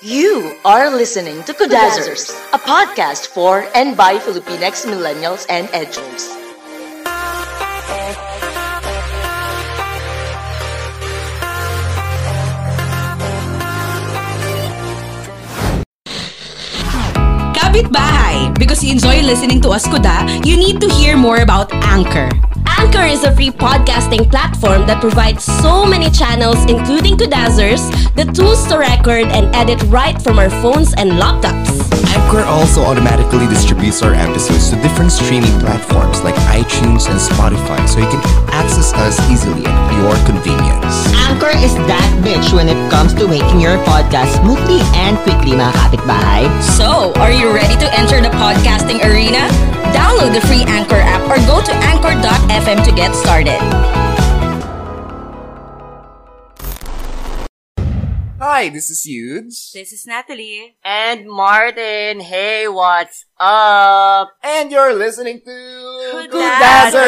You are listening to Kudazzers, a podcast for and by Filipinx millennials and edgers. Kapitbahay! Because you enjoy listening to us kuda, you need to hear more about Anchor. Anchor is a free podcasting platform that provides so many channels, including Kudazzers, the tools to record and edit right from our phones and laptops. Anchor also automatically distributes our episodes to different streaming platforms like iTunes and Spotify so you can access us easily at your convenience. Anchor is that bitch when it comes to making your podcast smoothly and quickly, mga kapitbahay. So, are you ready to enter the podcasting arena? Download the free Anchor app or go to anchor.fm to get started. Hi, this is Yudes. This is Natalie. And Martin, hey, what's up? And you're listening to Kudazzers!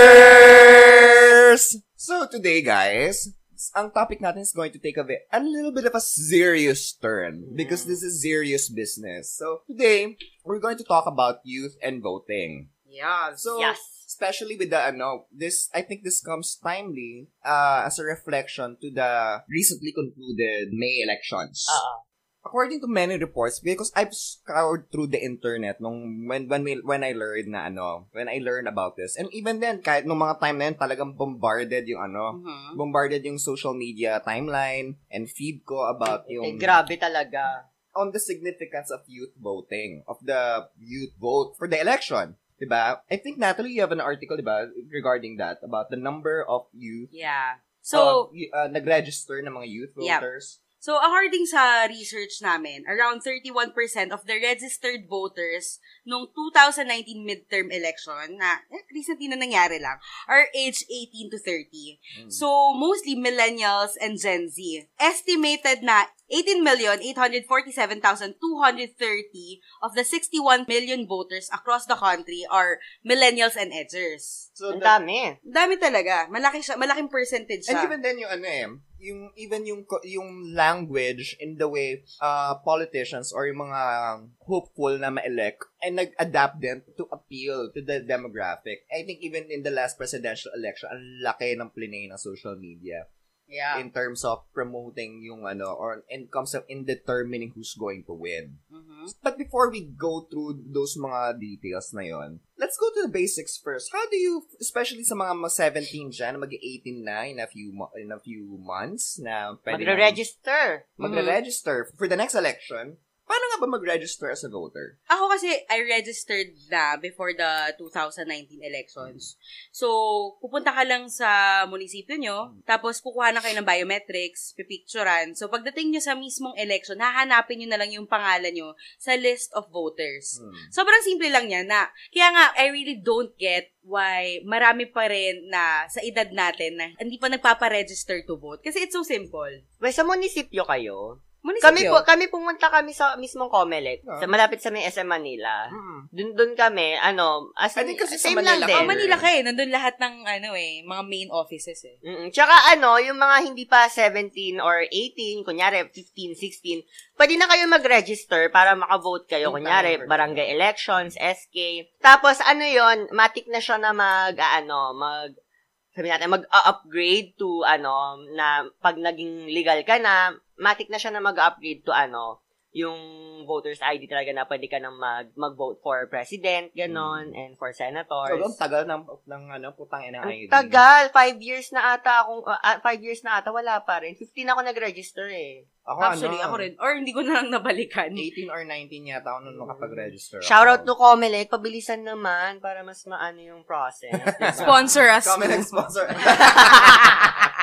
So today, guys, ang topic natin is going to take a, bit, a little bit of a serious turn because this is serious business. So today, we're going to talk about youth and voting. Yeah. So, yes. Especially with the, ano, this, I think this comes timely uh, as a reflection to the recently concluded May elections. Oo. According to many reports, because I've scoured through the internet nung when when we, when I learned na ano, when I learned about this. And even then, kahit nung mga time na yun, talagang bombarded yung ano, Mhm. bombarded yung social media timeline and feed ko about Eh, yung grabe talaga. on the significance of youth voting, of the youth vote for the election. Diba? I think, Natalie, you have an article, diba, regarding that, about the number of youth, Yeah. so, So, uh, nag-register ng mga youth Yep. So, according sa research namin, around 31% of the registered voters nung 2019 midterm election na eh, recently na nangyari lang are age 18 to 30. So, mostly millennials and Gen Z. Estimated na 18,847,230 of the 61 million voters across the country are millennials and edgers. So, Ang dami. Dami talaga. Malaki siya, malaking percentage And siya. even then, yung ano eh, yung, even yung, yung language in the way uh, politicians or yung mga hopeful na ma-elect ay nag-adapt din to appeal to the demographic. I think even in the last presidential election, ang laki ng plinay ng social media yeah. in terms of promoting yung ano, or in terms of in determining who's going to win. Mhm. But before we go through those mga details na yon, let's go to the basics first. How do you, especially sa mga mga 17 dyan, na mag-18 na in a few in a few months na pwede Magre-register. magre-register for the next election, paano nga ba mag-register as a voter? Ako kasi, I registered na before the 2019 elections. So, pupunta ka lang sa munisipyo nyo, tapos kukuha na kayo ng biometrics, pipicturan. So, pagdating nyo sa mismong election, hahanapin nyo na lang yung pangalan nyo sa list of voters. Hmm. Sobrang simple lang yan na, kaya nga, I really don't get why marami pa rin na sa edad natin na hindi pa nagpapa-register to vote. Kasi it's so simple. Well, sa munisipyo kayo, Munisipyo. kami po, kami pumunta kami sa mismong Comelec, Ah. sa malapit sa may SM Manila. Mm. Dun, dun kami, ano, as I think kasi sa same Manila lang din. Oh, Manila ka eh. Nandun lahat ng, ano eh, mga main offices eh. Mm, Tsaka ano, yung mga hindi pa 17 or 18, kunyari 15, 16, pwede na kayo mag-register para makavote kayo. Yung Kunyari, time barangay elections, SK. Tapos ano yon matik na siya na mag, ah, ano, mag, sabi natin, mag-upgrade to, ano, na pag naging legal ka na, matik na siya na mag-upgrade to, ano, yung voter's ID talaga na pwede ka nang mag, mag-vote for president, ganon, and for So, senators. ang tagal ng, ng ano, putang ina Ang ID. tagal. Five years na ata akong, ah, five years na ata, wala pa rin. 15 ako nag-register eh. Ako, Actually, ano, ako rin. Or hindi ko na lang nabalikan. 18 or 19 yata ako nung nakapag-register. ako. Shoutout to Comelec, pabilisan naman para mas maano yung process. diba? Sponsor us. Comment and sponsor.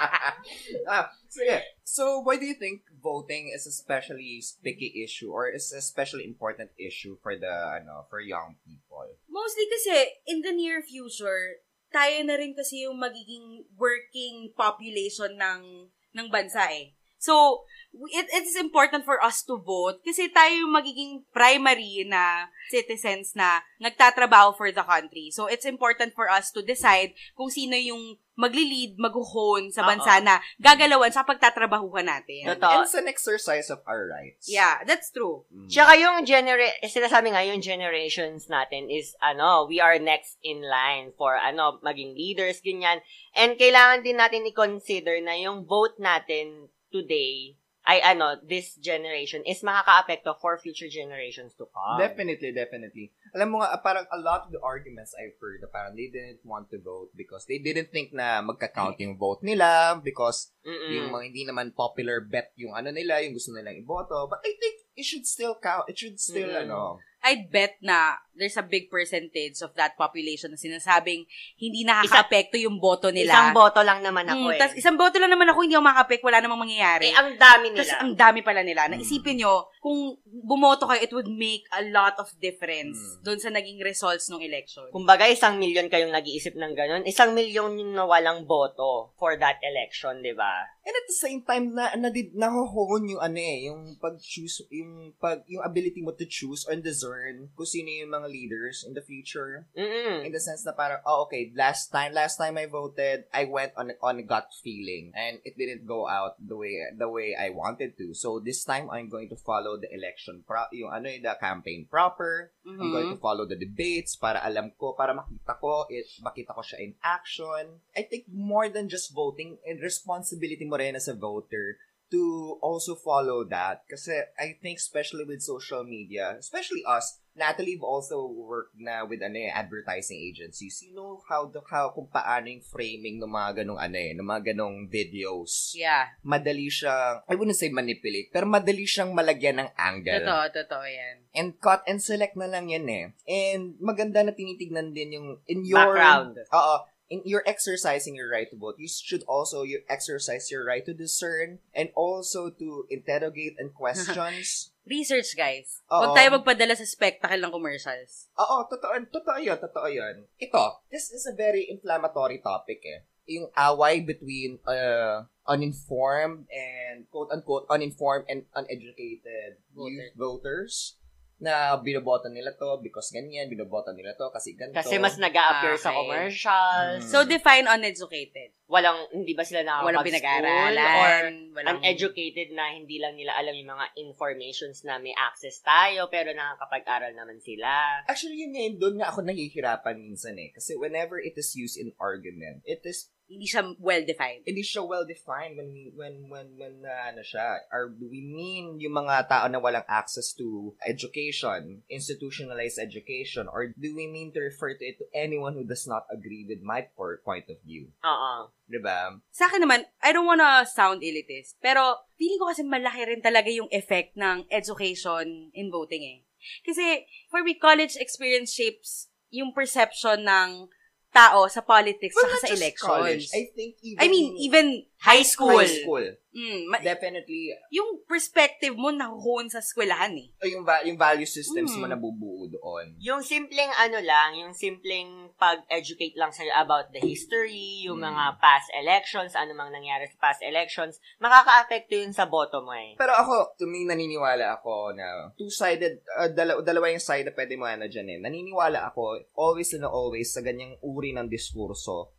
ah, sige. So, why do you think voting is especially sticky issue or is especially important issue for the ano for young people? Mostly kasi, in the near future, tayo na rin kasi yung magiging working population ng ng bansa eh. So, it, it is important for us to vote kasi tayo yung magiging primary na citizens na nagtatrabaho for the country. So, it's important for us to decide kung sino yung magli-lead, maghuhon sa bansa Oo. na gagalawan sa pagtatrabahuhan natin. Totoo. And it's an exercise of our rights. Yeah, that's true. Mm. Tsaka yung genera- sinasabi nga yung generations natin is ano, we are next in line for ano, maging leaders, ganyan. And kailangan din natin i-consider na yung vote natin today ay ano, this generation is makaka-apekto for future generations to come. Definitely, definitely. Alam mo nga, ah, parang a lot of the arguments I've heard, parang they didn't want to vote because they didn't think na magka-count yung vote nila because Mm-mm. yung mga hindi naman popular bet yung ano nila, yung gusto nilang iboto. But I think it should still count. It should still, Mm. ano, I'd bet na there's a big percentage of that population na sinasabing hindi nakaka-apekto yung boto nila. Isang boto lang naman ako Mm, eh. tas isang boto lang naman ako, hindi ako makapek, wala namang mangyayari. eh, ang dami Tapos nila. ang dami pala nila. Mm. Naisipin nyo, kung bumoto kayo, it would make a lot of difference Mm. doon sa naging results ng election. Kumbaga, isang milyon kayong nag-iisip ng ganun. Isang milyon yung nawalang boto for that election, di ba? And at the same time, na, na, nahohon yung ano eh, yung pag-choose, yung, pag, yung ability mo to choose or discern kung sino yung mga leaders in the future. Mm-mm. In the sense na parang, oh, okay, last time, last time I voted, I went on, on gut feeling and it didn't go out the way, the way I wanted to. So this time, I'm going to follow the election, pro, yung ano yung the campaign proper. I'm Mhm. going to follow the debates para alam ko, para makita ko, it, makita ko siya in action. I think more than just voting, and responsibility mo rin as a voter to also follow that. Kasi I think especially with social media, especially us, Natalie, we've also worked na with ano eh, advertising agencies. You know how, the, how kung paano yung framing ng mga ganong ano eh, ng mga ganong videos. Yeah. Madali siyang, I wouldn't say manipulate, pero madali siyang malagyan ng angle. Totoo, totoo yan. And cut and select na lang yan eh. And maganda na tinitignan din yung in your Background. Oo. In you're exercising your right to vote. You should also you exercise your right to discern and also to interrogate and questions. Research, guys. Huwag tayo magpadala sa spectacle ng commercials. Oo, totoo, totoo yun, totoo yun. Ito, this is a very inflammatory topic eh. Yung away between uh, uninformed and quote-unquote uninformed and uneducated youth voters na binoboto nila to because ganyan, binoboto nila to kasi ganito. Kasi mas nag appear sa Okay. commercials. Mm. So, define uneducated. walang, hindi ba sila Walang nakakapag-school? Or pinag-aaralan. Walang... uneducated na hindi lang nila alam yung mga informations na may access tayo, pero nakakapag-aral naman sila. Actually, yun ngayon, doon nga ako nahihirapan minsan eh. Kasi whenever it is used in argument, it is Hindi siya well-defined. hindi siya well defined when we when when when uh, ano siya do we mean yung mga tao na walang access to education institutionalized education or do we mean to refer to it to anyone who does not agree with my point of view Oo. 'di ba Sa akin naman, I don't wanna sound elitist, pero feeling ko kasi malaki rin talaga yung effect ng education in voting eh. Kasi, for me, college experience shapes yung perception ng tao sa politics Well, sa just elections. college. I think even I mean, even high school. high school Mm, ma- definitely yung perspective mo nahuhon sa eskwelahan eh. uh, yung va- yung value systems mo Mm. nabubuo doon Yung simpleng ano lang, yung simpleng pag-educate lang sa'yo about the history, yung Mm. mga past elections, ano mang nangyari sa past elections, makaka-apekto yun sa boto mo eh. Pero ako, to me, naniniwala ako na two-sided, uh, dala- dalawa yung side na pwede mo ano dyan eh. Naniniwala ako, always and always, sa ganyang uri ng diskurso,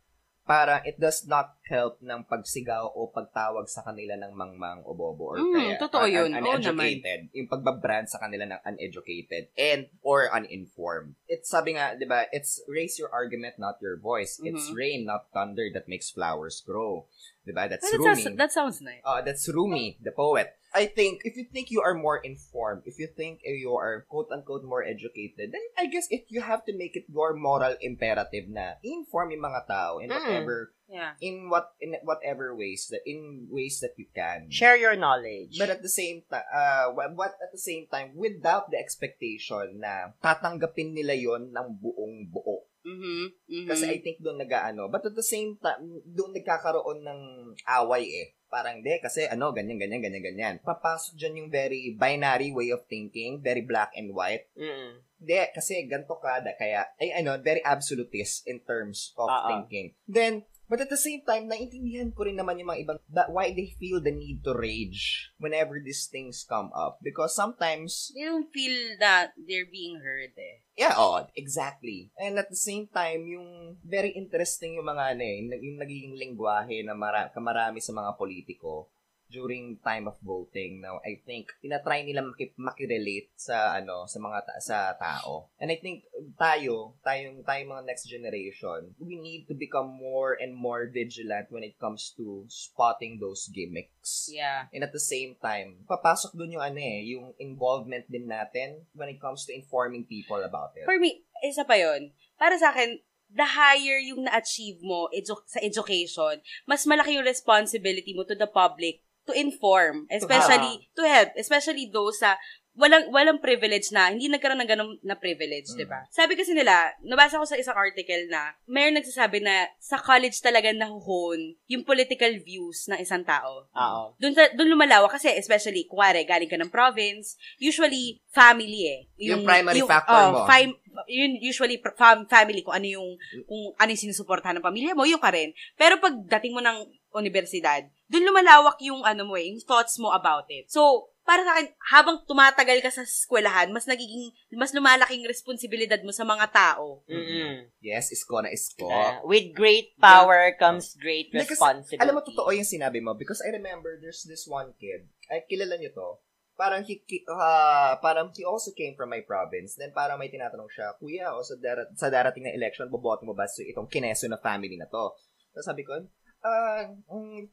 para it does not help ng pagsigaw o pagtawag sa kanila ng mangmang o bobo or Mm, kaya totoo un- yun. un- uneducated. yung pagbabrand sa kanila ng uneducated and or uninformed. It's sabi nga, 'di ba, it's raise your argument not your voice. It's Mhm. rain not thunder that makes flowers grow. 'Di ba? That's That, Rumi. sounds, that sounds nice. Uh, that's Rumi, the poet. I think if you think you are more informed, if you think you are quote unquote more educated, then I guess if you have to make it your moral imperative na inform yung mga tao in Mm. whatever Yeah. in what in whatever ways that in ways that you can. Share your knowledge. But at the same time, uh, what at the same time, without the expectation na tatanggapin nila yon ng buong buo. Mhm. Mhm. mhm. Kasi I think doon nag-ano. But at the same time, doon nagkakaroon ng away eh. Parang de, kasi ano, ganyan, ganyan, ganyan, ganyan. Papasok dyan yung very binary way of thinking, very black and white. Mm-mm. Hindi, kasi ganito ka, da, kaya, ay ano, very absolutist in terms of ah. thinking. Then, but at the same time, naiintindihan ko rin naman yung mga ibang, that why they feel the need to rage whenever these things come up. Because sometimes, They don't feel that they're being heard eh. Yeah, oh, exactly. And at the same time, yung very interesting yung mga ano eh, yung, nagiging lingwahe na mara, kamarami sa mga politiko during time of voting. Now, I think tinatry nila maki, makirelate sa ano sa mga ta- sa tao. And I think tayo, tayong tayong mga next generation, we need to become more and more vigilant when it comes to spotting those gimmicks. Yeah. And at the same time, papasok dun yung ano eh, yung involvement din natin when it comes to informing people about it. For me, isa pa yon Para sa akin, the higher yung na-achieve mo edu- sa education, mas malaki yung responsibility mo to the public to inform, especially to help, especially those sa walang walang privilege na hindi nagkaroon ng ganun na privilege, Mm. 'di ba? Sabi kasi nila, nabasa ko sa isang article na mayroon nagsasabi na sa college talaga nahuhon yung political views ng isang tao. Oo. Doon sa doon lumalawak kasi especially kuwari galing ka ng province, usually family eh. Yung primary factor oh, mo. fam- yun usually fam- family kung ano yung kung ano yung sinusuportahan ng pamilya mo, yun ka rin. Pero pag dating mo ng universidad, doon lumalawak yung ano mo eh, yung thoughts mo about it. So, para sa akin, habang tumatagal ka sa eskwelahan, mas nagiging, mas lumalaking responsibilidad mo sa mga tao. Mm-mm. Yes, isko na isko. Uh, with great power comes great responsibility. alam mo, totoo yung sinabi mo because I remember there's this one kid, ay, kilala niyo to, parang he, ah, parang he also came from my province. Then parang may tinatanong siya, Kuya, o sa, darat, sa darating na election, boboto mo ba sa itong kineso na family na to? Tapos sabi ko, ah, um,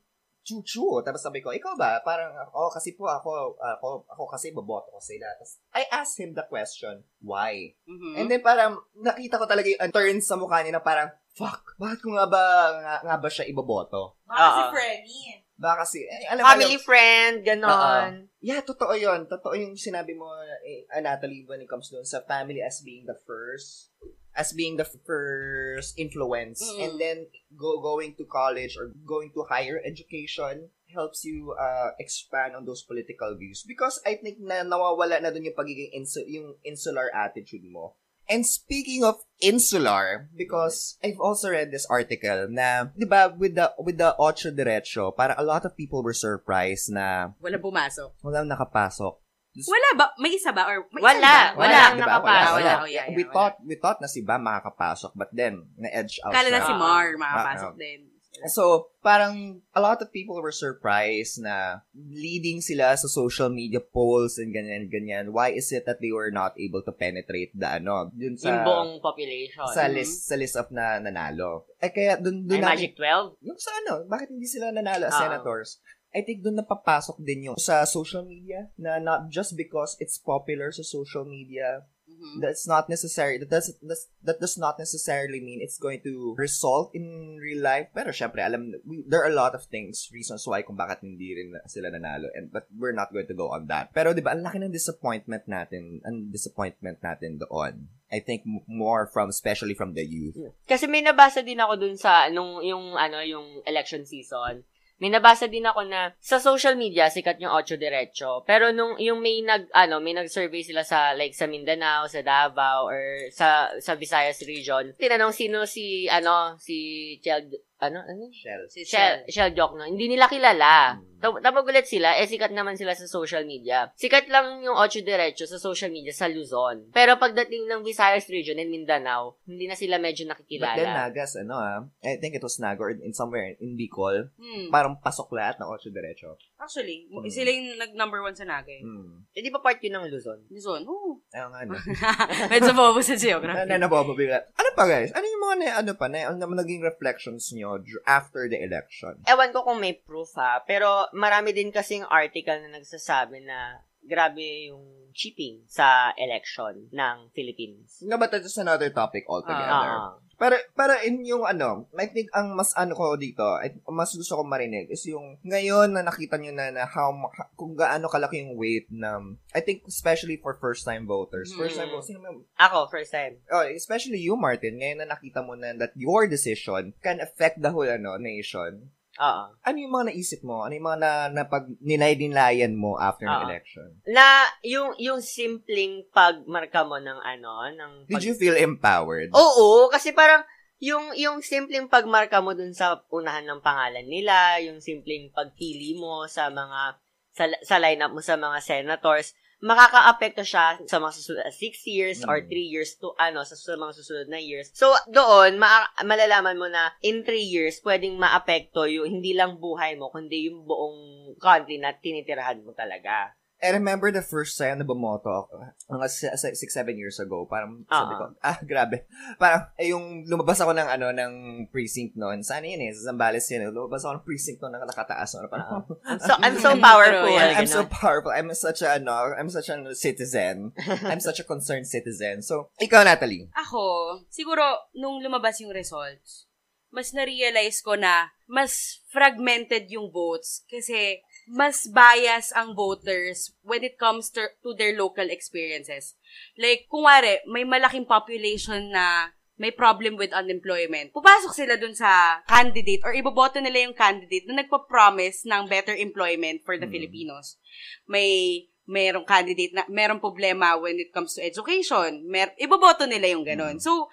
chuchu. Tapos sabi ko, ikaw ba? Parang, oh, kasi po ako, ako, ako kasi boboto ko sila. Tapos I asked him the question, why? Mhm. And then parang nakita ko talaga yung turn sa mukha niya na parang, fuck, bakit ko nga ba, nga, nga ba siya iboboto? Baka si Oo. Frenny. Baka kasi, eh, alam Family friend, ganon. yeah, totoo yun. Totoo yung sinabi mo, eh, ah, Natalie, when it comes doon sa family as being the first, as being the first influence. Mm. And then, go going to college or going to higher education helps you uh, expand on those political views. Because I think na nawawala na doon yung pagiging insu- yung insular attitude mo. And speaking of insular, because I've also read this article na, di ba, with the, with the Ocho Derecho, para a lot of people were surprised na Wala pumasok. walang nakapasok. Wala ba? May isa ba? Or may Wala. isa ba? Wala. di ba? nakapasok. Wala, oh, yeah, yeah, we wala. thought, we thought na si Bam makakapasok, but then, na-edge out Kala na si Mar makapasok Ah, ah. din. So, parang a lot of people were surprised na leading sila sa social media polls and ganyan, ganyan. Why is it that they were not able to penetrate the ano, dun sa, yung buong population. sa list, sa list of na nanalo. Eh, kaya dun, Ay, dun namin- Magic 12? yung sa ano, bakit hindi sila nanalo as Ah. senators? I think doon napapasok din yung sa social media na not just because it's popular sa social media Mhm. that's not necessary that does that's, that does not necessarily mean it's going to result in real life pero syempre alam we, there are a lot of things reasons why kung bakit hindi rin sila nanalo and but we're not going to go on that pero di ba ang laki ng disappointment natin ang disappointment natin doon I think more from especially from the youth Kasi may nabasa din ako dun sa, nung, yung, ano, yung election season. May nabasa din ako na sa social media, sikat yung Ocho Derecho. Pero nung, yung may nag, ano, may nag-survey sila sa, like, sa Mindanao, sa Davao, or sa, sa Visayas region. Tinanong sino si, ano, si Chel, ano, ano? Shell Si Shell, Shell. Shell Jokno. Hindi nila kilala. Mm. Tap- Tapos ulit sila, eh sikat naman sila sa social media. Sikat lang yung Ocho Derecho sa social media sa Luzon. Pero pagdating ng Visayas region and Mindanao, hindi na sila medyo but then nakikilala. Nagas ano ah I think it was Naga or in somewhere in Bicol Hmm. parang pasok lahat ng Ocho Derecho Actually, Hmm. sila yung nag-number one sa Nagay. hmm. Eh, di ba part yun ng Luzon? Luzon, oo. Ayaw nga no Medyo bobo sa na, geography. na nabababila. Ano pa guys? Ano yung mga na, ano pa na, ano naging reflections nyo after the election? Ewan ko kung may proof ha, pero marami din kasing article na nagsasabi na grabe yung cheating sa election ng Philippines. Nga ba that's another topic altogether? Ah. Para, para in yung ano, I think ang mas ano ko dito, I, mas gusto ko marinig is yung ngayon na nakita nyo na, na how, kung gaano kalaki yung weight na, I think especially for first-time voters. First-time Hmm. voters, sino may- Ako, first time. oh, especially you, Martin, ngayon na nakita mo na that your decision can affect the whole ano, nation. Oo. Ano yung mga naisip mo? Ano yung mga na, na pag ninay-dinlayan mo after ng election? Na, yung, yung simpleng pagmarka mo ng ano, ng... Did pag- you feel empowered? Oo, kasi parang, yung, yung simpleng pagmarka mo dun sa unahan ng pangalan nila, yung simpleng pagpili mo sa mga, sa, sa lineup mo sa mga senators, makaka-apekto siya sa mga susunod 6 years or Mm. 3 years to ano sa susunod, mga susunod na years. So doon ma- malalaman mo na in 3 years pwedeng maapekto yung hindi lang buhay mo kundi yung buong country na tinitirahan mo talaga. I remember the first time na bumoto ako, mga 6-7 years ago, parang sabi Ah. ko, ah, grabe. Parang, eh, yung lumabas ako ng, ano, ng precinct noon. Sana yun eh, sa Zambales yun eh. Lumabas ako ng precinct noon, nakataas. Ano, parang, I'm so I'm so powerful. Yeah, I'm so powerful. I'm such a, ano, I'm such a citizen. I'm such a concerned citizen. So, ikaw, Natalie. Ako, siguro, nung lumabas yung results, mas na-realize ko na mas fragmented yung votes kasi mas bias ang voters when it comes to, to their local experiences. Like, kung wari, may malaking population na may problem with unemployment, pupasok sila dun sa candidate or iboboto nila yung candidate na nagpa-promise ng better employment for the Mm. Filipinos. May merong candidate na merong problema when it comes to education. Mer iboboto nila yung ganon. Mm. So,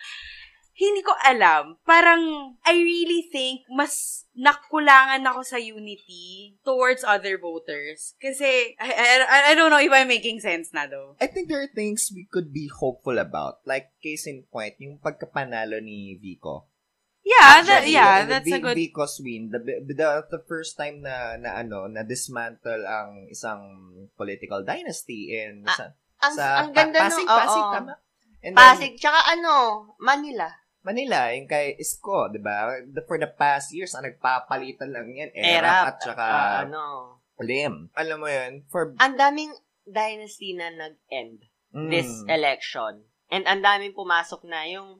hindi ko alam. Parang, I really think mas nakulangan ako sa unity towards other voters. Kasi, I, I, I don't know if I'm making sense na though. I think there are things we could be hopeful about. Like, case in point, yung pagkapanalo ni Vico. Yeah, that, yeah, the- that's the a good... Vico's win. The, the, the first time na, na ano, na dismantle ang isang political dynasty in Ah, sa, Ang, sa ang ganda Pa- Pasig, nung, Pasig, oo. tama? And then, Pasig, tsaka ano, Manila. Manila, yung kay Isko, di ba? The, for the past years, ang nagpapalitan lang yan, Erap, Erap. at saka Ah, ano. Lim. Alam mo yun, for... Ang daming dynasty na nag-end mm, this election. And ang daming pumasok na yung,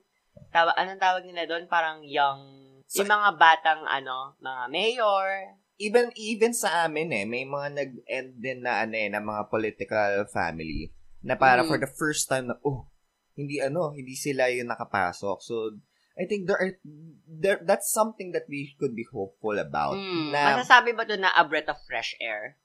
tawa, anong tawag nila doon? Parang young, So- yung mga batang, ano, mga mayor. even even sa amin eh, may mga nag-end din na ano eh, na mga political family na para Mm. for the first time na, oh, hindi ano, hindi sila yung nakapasok. So, I think there are, there, that's something that we could be hopeful about. Mm. Na, Masasabi ba doon na a breath of fresh air?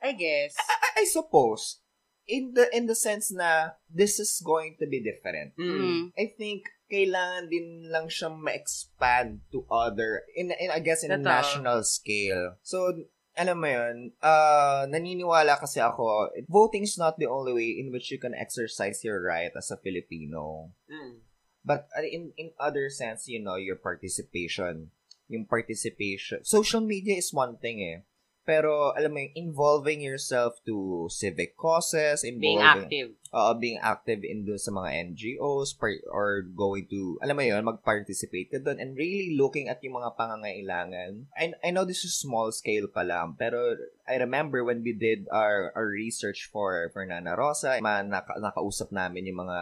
I guess. I, I suppose, in the, in the sense na, this is going to be different. Mm. I think, kailangan din lang siyang ma-expand to other, in, in I guess, in a Totoo. national scale. So, alam mo yun, uh, naniniwala kasi ako, voting is not the only way in which you can exercise your right as a Filipino. Mm. But uh, in in other sense, you know, your participation, yung participation. Social media is one thing eh. Pero, alam mo yung involving yourself to civic causes, Being involving, active. Uh, being active in doon sa mga NGOs par- or going to, alam mo yun, mag-participate ka doon and really looking at yung mga pangangailangan. I, I know this is small scale pa lang, pero I remember when we did our, our research for, for Nana Rosa, ma, naka, nakausap namin yung mga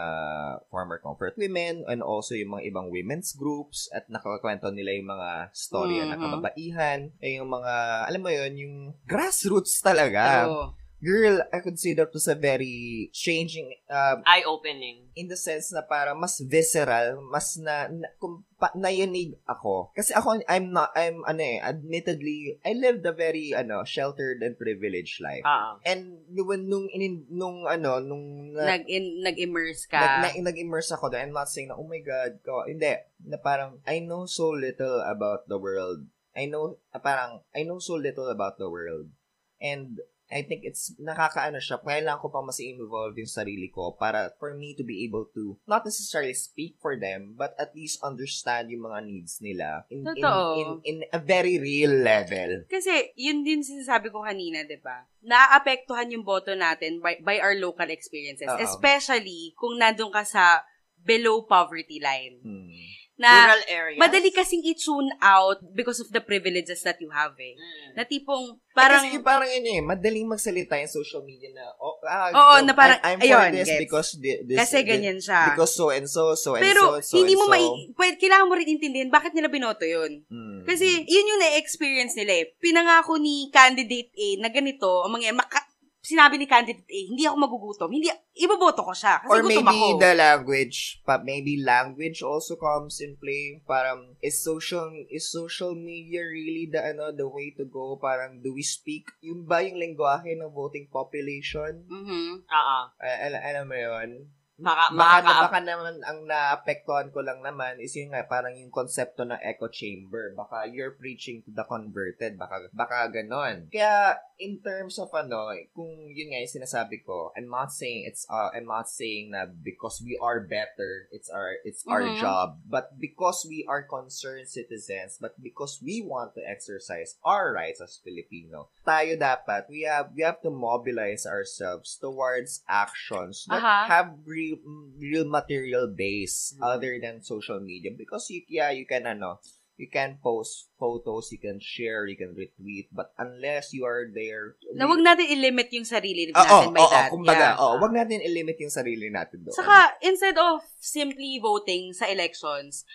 former comfort women and also yung mga ibang women's groups at nakakwento nila yung mga storya ng Mhm. kababaihan, eh, yung mga, alam mo yun, yung grassroots talaga True. Girl, I consider to sa very changing uh, Eye-opening. in the sense na para mas visceral, mas na, na kung pa, nayanig ako. Kasi ako, I'm not, I'm, ano eh, admittedly, I lived a very, ano, sheltered and privileged life. Ah. And when, nung, inin, nung, ano, nung, na, Nag in, nag-immerse ka. nag, na, nag-immerse ako doon. I'm not saying na, oh my God, ko, hindi. Na parang, I know so little about the world. I know, parang, I know so little about the world. And, I think it's nakakaano siya. Kailangan ko pa mas involve yung sarili ko para for me to be able to not necessarily speak for them, but at least understand yung mga needs nila in, in, Totoo. in, in a very real level. Kasi, yun din sinasabi ko kanina, di ba? Naaapektuhan yung boto natin by, by our local experiences. Oo. Especially kung nandun ka sa below poverty line. Hmm. Na Rural areas. madali kasing i-tune out because of the privileges that you have eh. Mm. Na tipong, Parang, parang, kasi parang yun eh, madaling magsalita yung social media na, oh, ah, Oo, so, na parang, I, I'm ayun, for this gets. because thi- this, kasi ganyan siya. Because so and so, so and Pero, so, so hindi mo so. mai, pwede, kailangan mo rin intindihin bakit nila binoto yun. Mm. Kasi, yun yung na-experience nila eh. Pinangako ni candidate A na ganito, ang mga maka- sinabi ni candidate A, hindi ako magugutom. Hindi, iboboto ko siya. Kasi Or gutom maybe ako. the language, but maybe language also comes in play. Parang is social is social media really the ano the way to go? Parang do we speak yung ba yung lengguwahe ng voting population? Mhm. Oo. Al- al- alam mo yun? Maka, Baka, makaka- baka naman ang naapektuhan ko lang naman is yun nga parang yung konsepto ng echo chamber. Baka you're preaching to the converted. Baka baka ganon. Kaya in terms of ano, kung yun nga yung sinasabi ko, I'm not saying it's uh, I'm not saying na because we are better, it's our it's our Mhm. job, but because we are concerned citizens, but because we want to exercise our rights as Filipino, tayo dapat we have we have to mobilize ourselves towards actions that Aha. have real real material base Mhm. other than social media because you yeah you can ano you can post photos you can share you can retweet but unless you are there Na wag natin i-limit yung sarili Oo, natin by oo, that. kumbaga, Yeah. oo, wag natin i-limit yung sarili natin doon. Saka, instead of simply voting sa elections,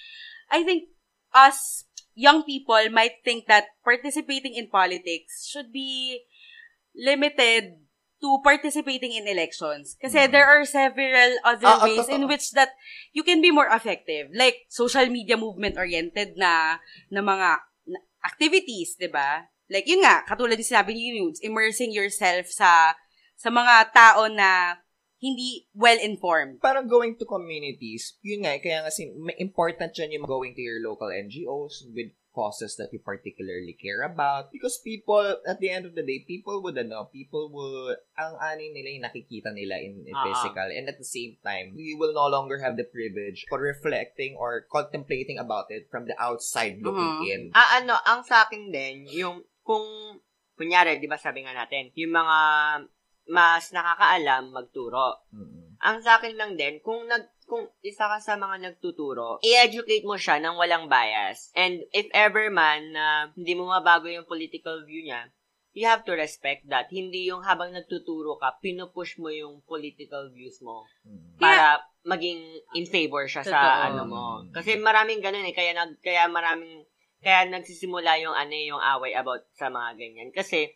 I think us young people might think that participating in politics should be limited to participating in elections. Kasi there are several other Ah, ah, ways in totoo. which that you can be more effective. Like, social media movement-oriented na, na mga na- activities, di ba? Like, yun nga, katulad yung sinabi ni Nudes, immersing yourself sa sa mga tao na hindi well-informed. parang going to communities, yun nga, kaya nga sin- important yun yung going to your local NGOs with causes that you particularly care about. Because people, at the end of the day, people would, ano, people will, ang ani nila yung nakikita nila in, in ah. physical. And at the same time, we will no longer have the privilege for reflecting or contemplating about it from the outside looking Mhm. in. Ah, ano, ang sa akin din, yung, kung, kunyari, di ba sabi nga natin, yung mga mas nakakaalam magturo. Mm-mm. Ang sa akin lang din, kung nag, kung isa ka sa mga nagtuturo, i-educate mo siya ng walang bias. And if ever man na hindi mo mabago yung political view niya, you have to respect that. Hindi yung habang nagtuturo ka, pinupush mo yung political views mo Mm-mm. para maging in favor siya sa Totoo. ano mo. Kasi maraming ganun eh, kaya nag kaya maraming kaya nagsisimula yung ano eh, yung away about sa mga ganyan. Kasi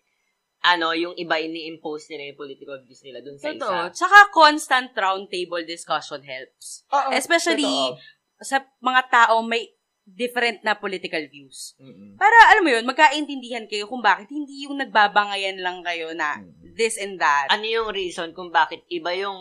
ano, yung iba ini-impose nila yung political views nila dun sa Totoo. isa. Tsaka constant roundtable discussion helps. Oo, Especially totoo. sa mga tao may different na political views. Mm-mm. Para, alam mo yun, magkaintindihan kayo kung bakit hindi yung nagbabangayan lang kayo na Mm. this and that. Ano yung reason kung bakit iba yung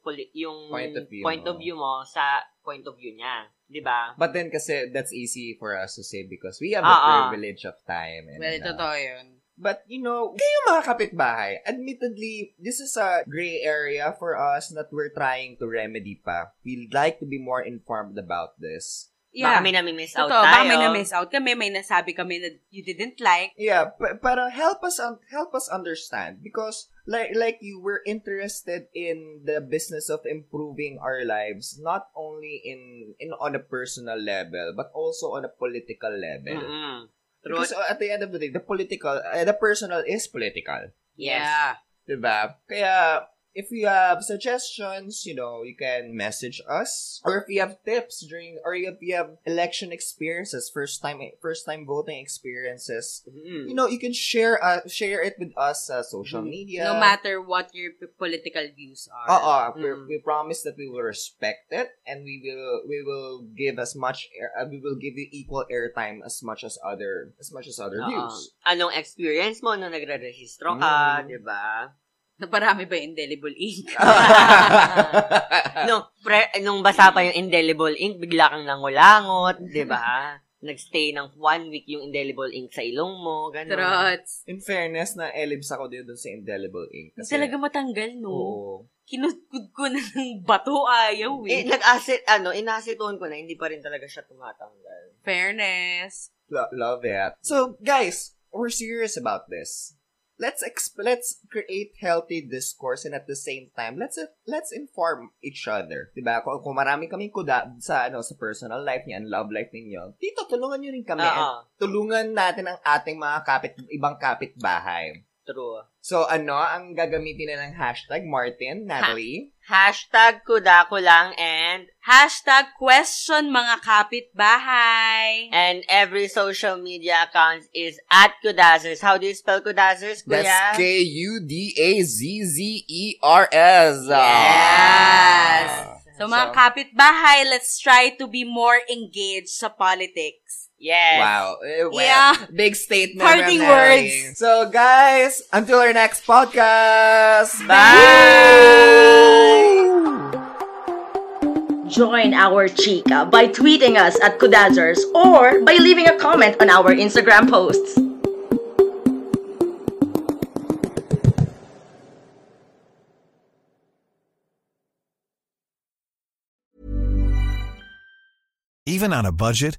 poli- yung Point of view point mo. of view mo sa point of view niya, 'di ba? But then kasi that's easy for us to say because we have Ah, the ah. privilege of time. And, well, uh, totoo yun. But, you know, kayo mga kapitbahay, admittedly, this is a gray area for us that we're trying to remedy pa. We'd like to be more informed about this. Yeah. Baka may nami-miss out Totoo, tayo. baka may na-miss out kami, may nasabi kami na you didn't like. Yeah, parang help us un- help us understand because like like you were interested in the business of improving our lives not only in in on a personal level but also on a political level. Mm-mm. True. Because uh, at the end of the day, the political, uh, the personal is political. Yes. Yeah. Diba? Kaya, if you have suggestions, you know, you can message us. Or if you have tips during, or if you have election experiences, first time, first time voting experiences, Mm-mm. you know, you can share, uh, share it with us sa social Mhm. media. No matter what your p- political views are. Oo, we, Mm. we promise that we will respect it and we will we will give as much air, uh, we will give you equal airtime as much as other as much as other Oo. views. Anong experience mo nung nagre-rehistro ka, Mm. 'di ba? Naparami ba yung indelible ink? nung, pre, nung basa pa yung indelible ink, bigla kang nangulangot, 'di ba? Nagstay ng one week yung indelible ink sa ilong mo, gano'n. Trots. In fairness, na elibs ako din dun sa indelible ink. Hindi talaga matanggal, no? Oo. Kinudkud ko na ng bato, ayaw Eh, eh. nag-acid, ano, inacetone ko na, hindi pa rin talaga siya tumatanggal. Fairness. Lo- love it. So, guys, we're serious about this. Let's exp- let's create healthy discourse and at the same time let's let's inform each other 'di ba? Kung, kung marami kaming kuda sa ano sa personal life niyan love life ninyo dito tulungan niyo rin kami and tulungan natin ang ating mga kapit ibang kapitbahay True. so ano ang gagamitin na ng hashtag Martin Natalie Hashtag kudakulang and Hashtag question mga kapitbahay. and every social media account is at Kudazers. How do you spell Kudazers, that's Kuya? K U D A Z Z E R S Yes. So mga So- kapitbahay, let's try to be more engaged sa politics. Yes. Wow. Eh, well, Yeah. Big statement. Parting words. So, guys, until our next podcast. Bye! Join our chika by tweeting us at Kudazers or by leaving a comment on our Instagram posts. Even on a budget,